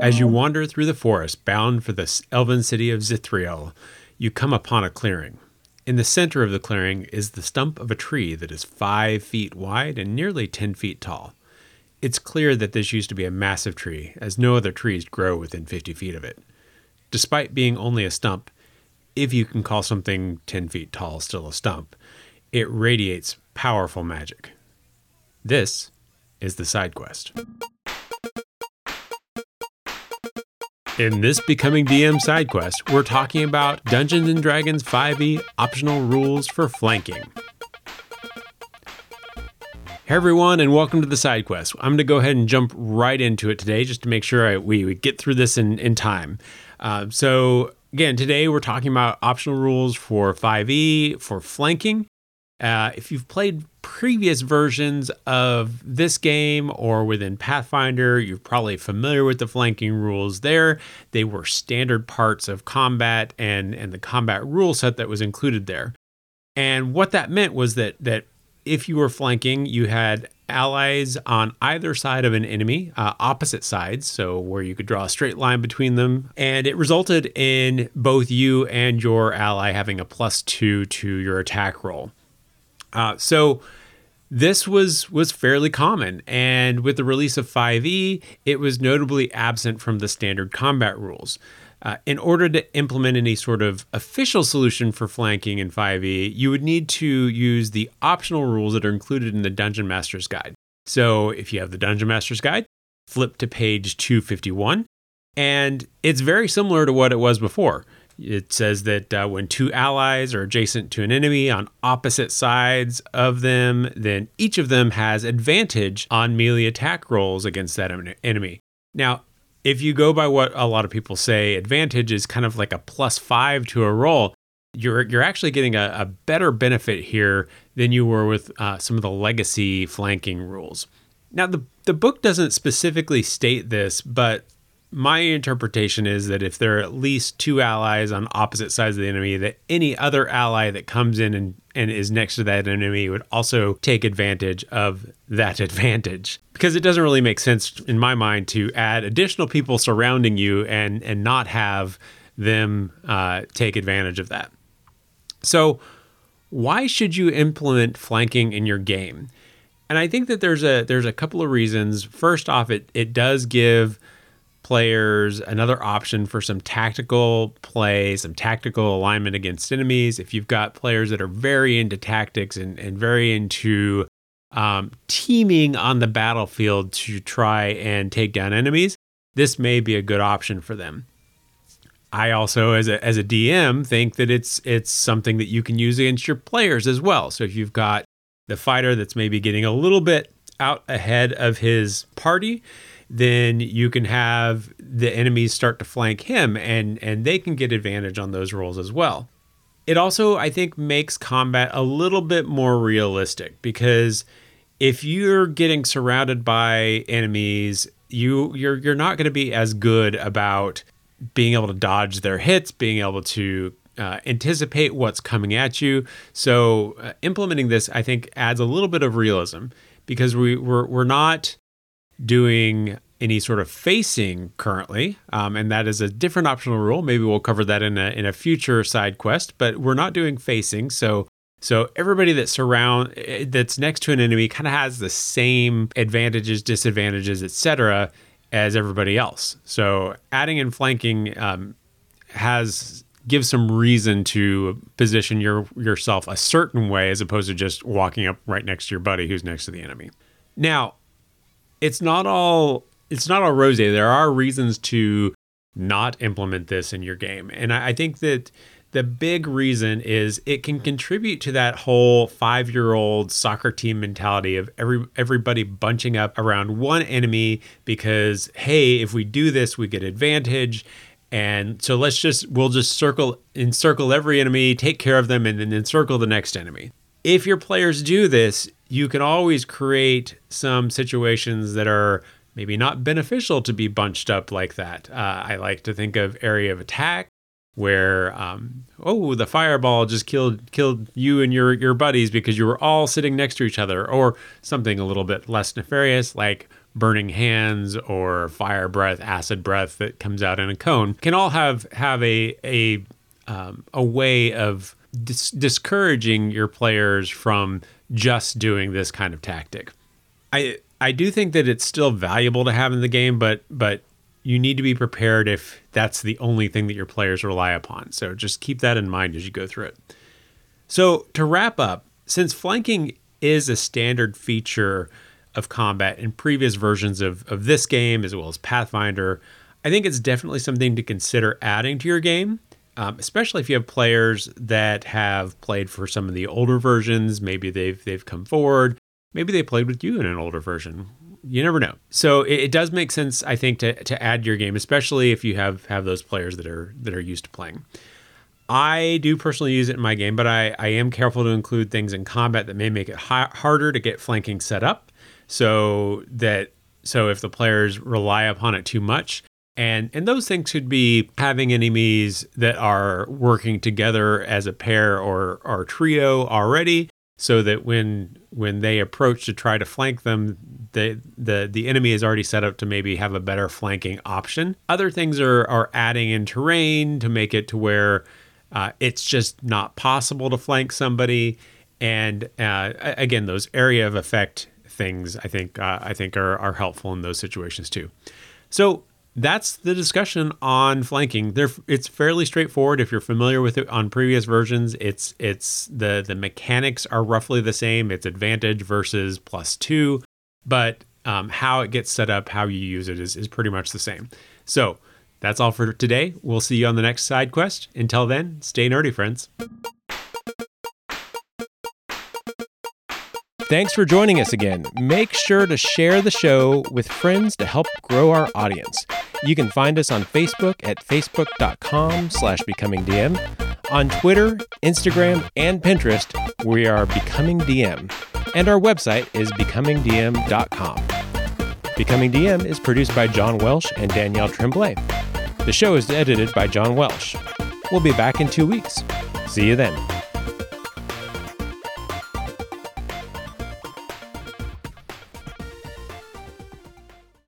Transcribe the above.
As you uh-huh. wander through the forest bound for the elven city of Zithriel, you come upon a clearing. In the center of the clearing is the stump of a tree that is five feet wide and nearly 10 feet tall. It's clear that this used to be a massive tree, as no other trees grow within 50 feet of it. Despite being only a stump, if you can call something 10 feet tall still a stump, it radiates powerful magic. This is the side quest. In this Becoming DM side quest, we're talking about Dungeons and Dragons 5e optional rules for flanking. Hey everyone, and welcome to the side quest. I'm going to go ahead and jump right into it today, just to make sure I, we, we get through this in in time. Uh, so again, today we're talking about optional rules for 5e for flanking. Uh, if you've played previous versions of this game or within Pathfinder, you're probably familiar with the flanking rules there. They were standard parts of combat and, and the combat rule set that was included there. And what that meant was that that if you were flanking, you had allies on either side of an enemy, uh, opposite sides, so where you could draw a straight line between them. And it resulted in both you and your ally having a plus two to your attack roll. Uh, so this was was fairly common, and with the release of 5e, it was notably absent from the standard combat rules. Uh, in order to implement any sort of official solution for flanking in 5e, you would need to use the optional rules that are included in the Dungeon Master's Guide. So, if you have the Dungeon Master's Guide, flip to page 251, and it's very similar to what it was before. It says that uh, when two allies are adjacent to an enemy on opposite sides of them, then each of them has advantage on melee attack rolls against that enemy. Now, if you go by what a lot of people say, advantage is kind of like a plus five to a roll. You're you're actually getting a, a better benefit here than you were with uh, some of the legacy flanking rules. Now the the book doesn't specifically state this, but my interpretation is that if there are at least two allies on opposite sides of the enemy, that any other ally that comes in and, and is next to that enemy would also take advantage of that advantage. Because it doesn't really make sense in my mind to add additional people surrounding you and and not have them uh, take advantage of that. So, why should you implement flanking in your game? And I think that there's a there's a couple of reasons. First off, it it does give players another option for some tactical play, some tactical alignment against enemies. If you've got players that are very into tactics and, and very into um, teaming on the battlefield to try and take down enemies, this may be a good option for them. I also, as a as a DM, think that it's it's something that you can use against your players as well. So if you've got the fighter that's maybe getting a little bit out ahead of his party, then you can have the enemies start to flank him and and they can get advantage on those rolls as well. It also I think makes combat a little bit more realistic because if you're getting surrounded by enemies, you you're you're not going to be as good about being able to dodge their hits, being able to uh, anticipate what's coming at you. So uh, implementing this, I think, adds a little bit of realism because we we're, we're not doing any sort of facing currently, um, and that is a different optional rule. Maybe we'll cover that in a in a future side quest, but we're not doing facing. So so everybody that surround eh, that's next to an enemy kind of has the same advantages, disadvantages, etc. as everybody else. So adding and flanking um, has gives some reason to position your yourself a certain way as opposed to just walking up right next to your buddy who's next to the enemy. Now, it's not all it's not all rosy. There are reasons to not implement this in your game, and I, I think that the big reason is it can contribute to that whole five-year-old soccer team mentality of every everybody bunching up around one enemy because hey, if we do this, we get advantage. And so let's just we'll just circle encircle every enemy, take care of them, and then encircle the next enemy. If your players do this, you can always create some situations that are maybe not beneficial to be bunched up like that. Uh, I like to think of area of attack where um, oh the fireball just killed killed you and your your buddies because you were all sitting next to each other or something a little bit less nefarious like burning hands or fire breath, acid breath that comes out in a cone can all have have a a um, a way of dis- discouraging your players from just doing this kind of tactic. I I do think that it's still valuable to have in the game, but but you need to be prepared if that's the only thing that your players rely upon. So just keep that in mind as you go through it. So to wrap up, since flanking is a standard feature of combat in previous versions of, of this game as well as Pathfinder, I think it's definitely something to consider adding to your game, um, especially if you have players that have played for some of the older versions. Maybe they've they've come forward. Maybe they played with you in an older version. You never know. So it, it does make sense, I think, to, to add your game, especially if you have have those players that are that are used to playing. I do personally use it in my game, but I, I am careful to include things in combat that may make it ha- harder to get flanking set up so that so if the players rely upon it too much and and those things could be having enemies that are working together as a pair or or trio already so that when when they approach to try to flank them the the the enemy is already set up to maybe have a better flanking option other things are are adding in terrain to make it to where uh, it's just not possible to flank somebody and uh, again those area of effect things I think uh, I think are are helpful in those situations too. So that's the discussion on flanking. There, it's fairly straightforward if you're familiar with it on previous versions. It's it's the the mechanics are roughly the same. It's advantage versus plus two, but um, how it gets set up, how you use it is is pretty much the same. So that's all for today. We'll see you on the next side quest. Until then, stay nerdy, friends. Thanks for joining us again. Make sure to share the show with friends to help grow our audience. You can find us on Facebook at facebook.com slash becomingdm. On Twitter, Instagram, and Pinterest, we are Becoming DM. And our website is becomingdm.com. Becoming DM is produced by John Welsh and Danielle Tremblay. The show is edited by John Welsh. We'll be back in two weeks. See you then.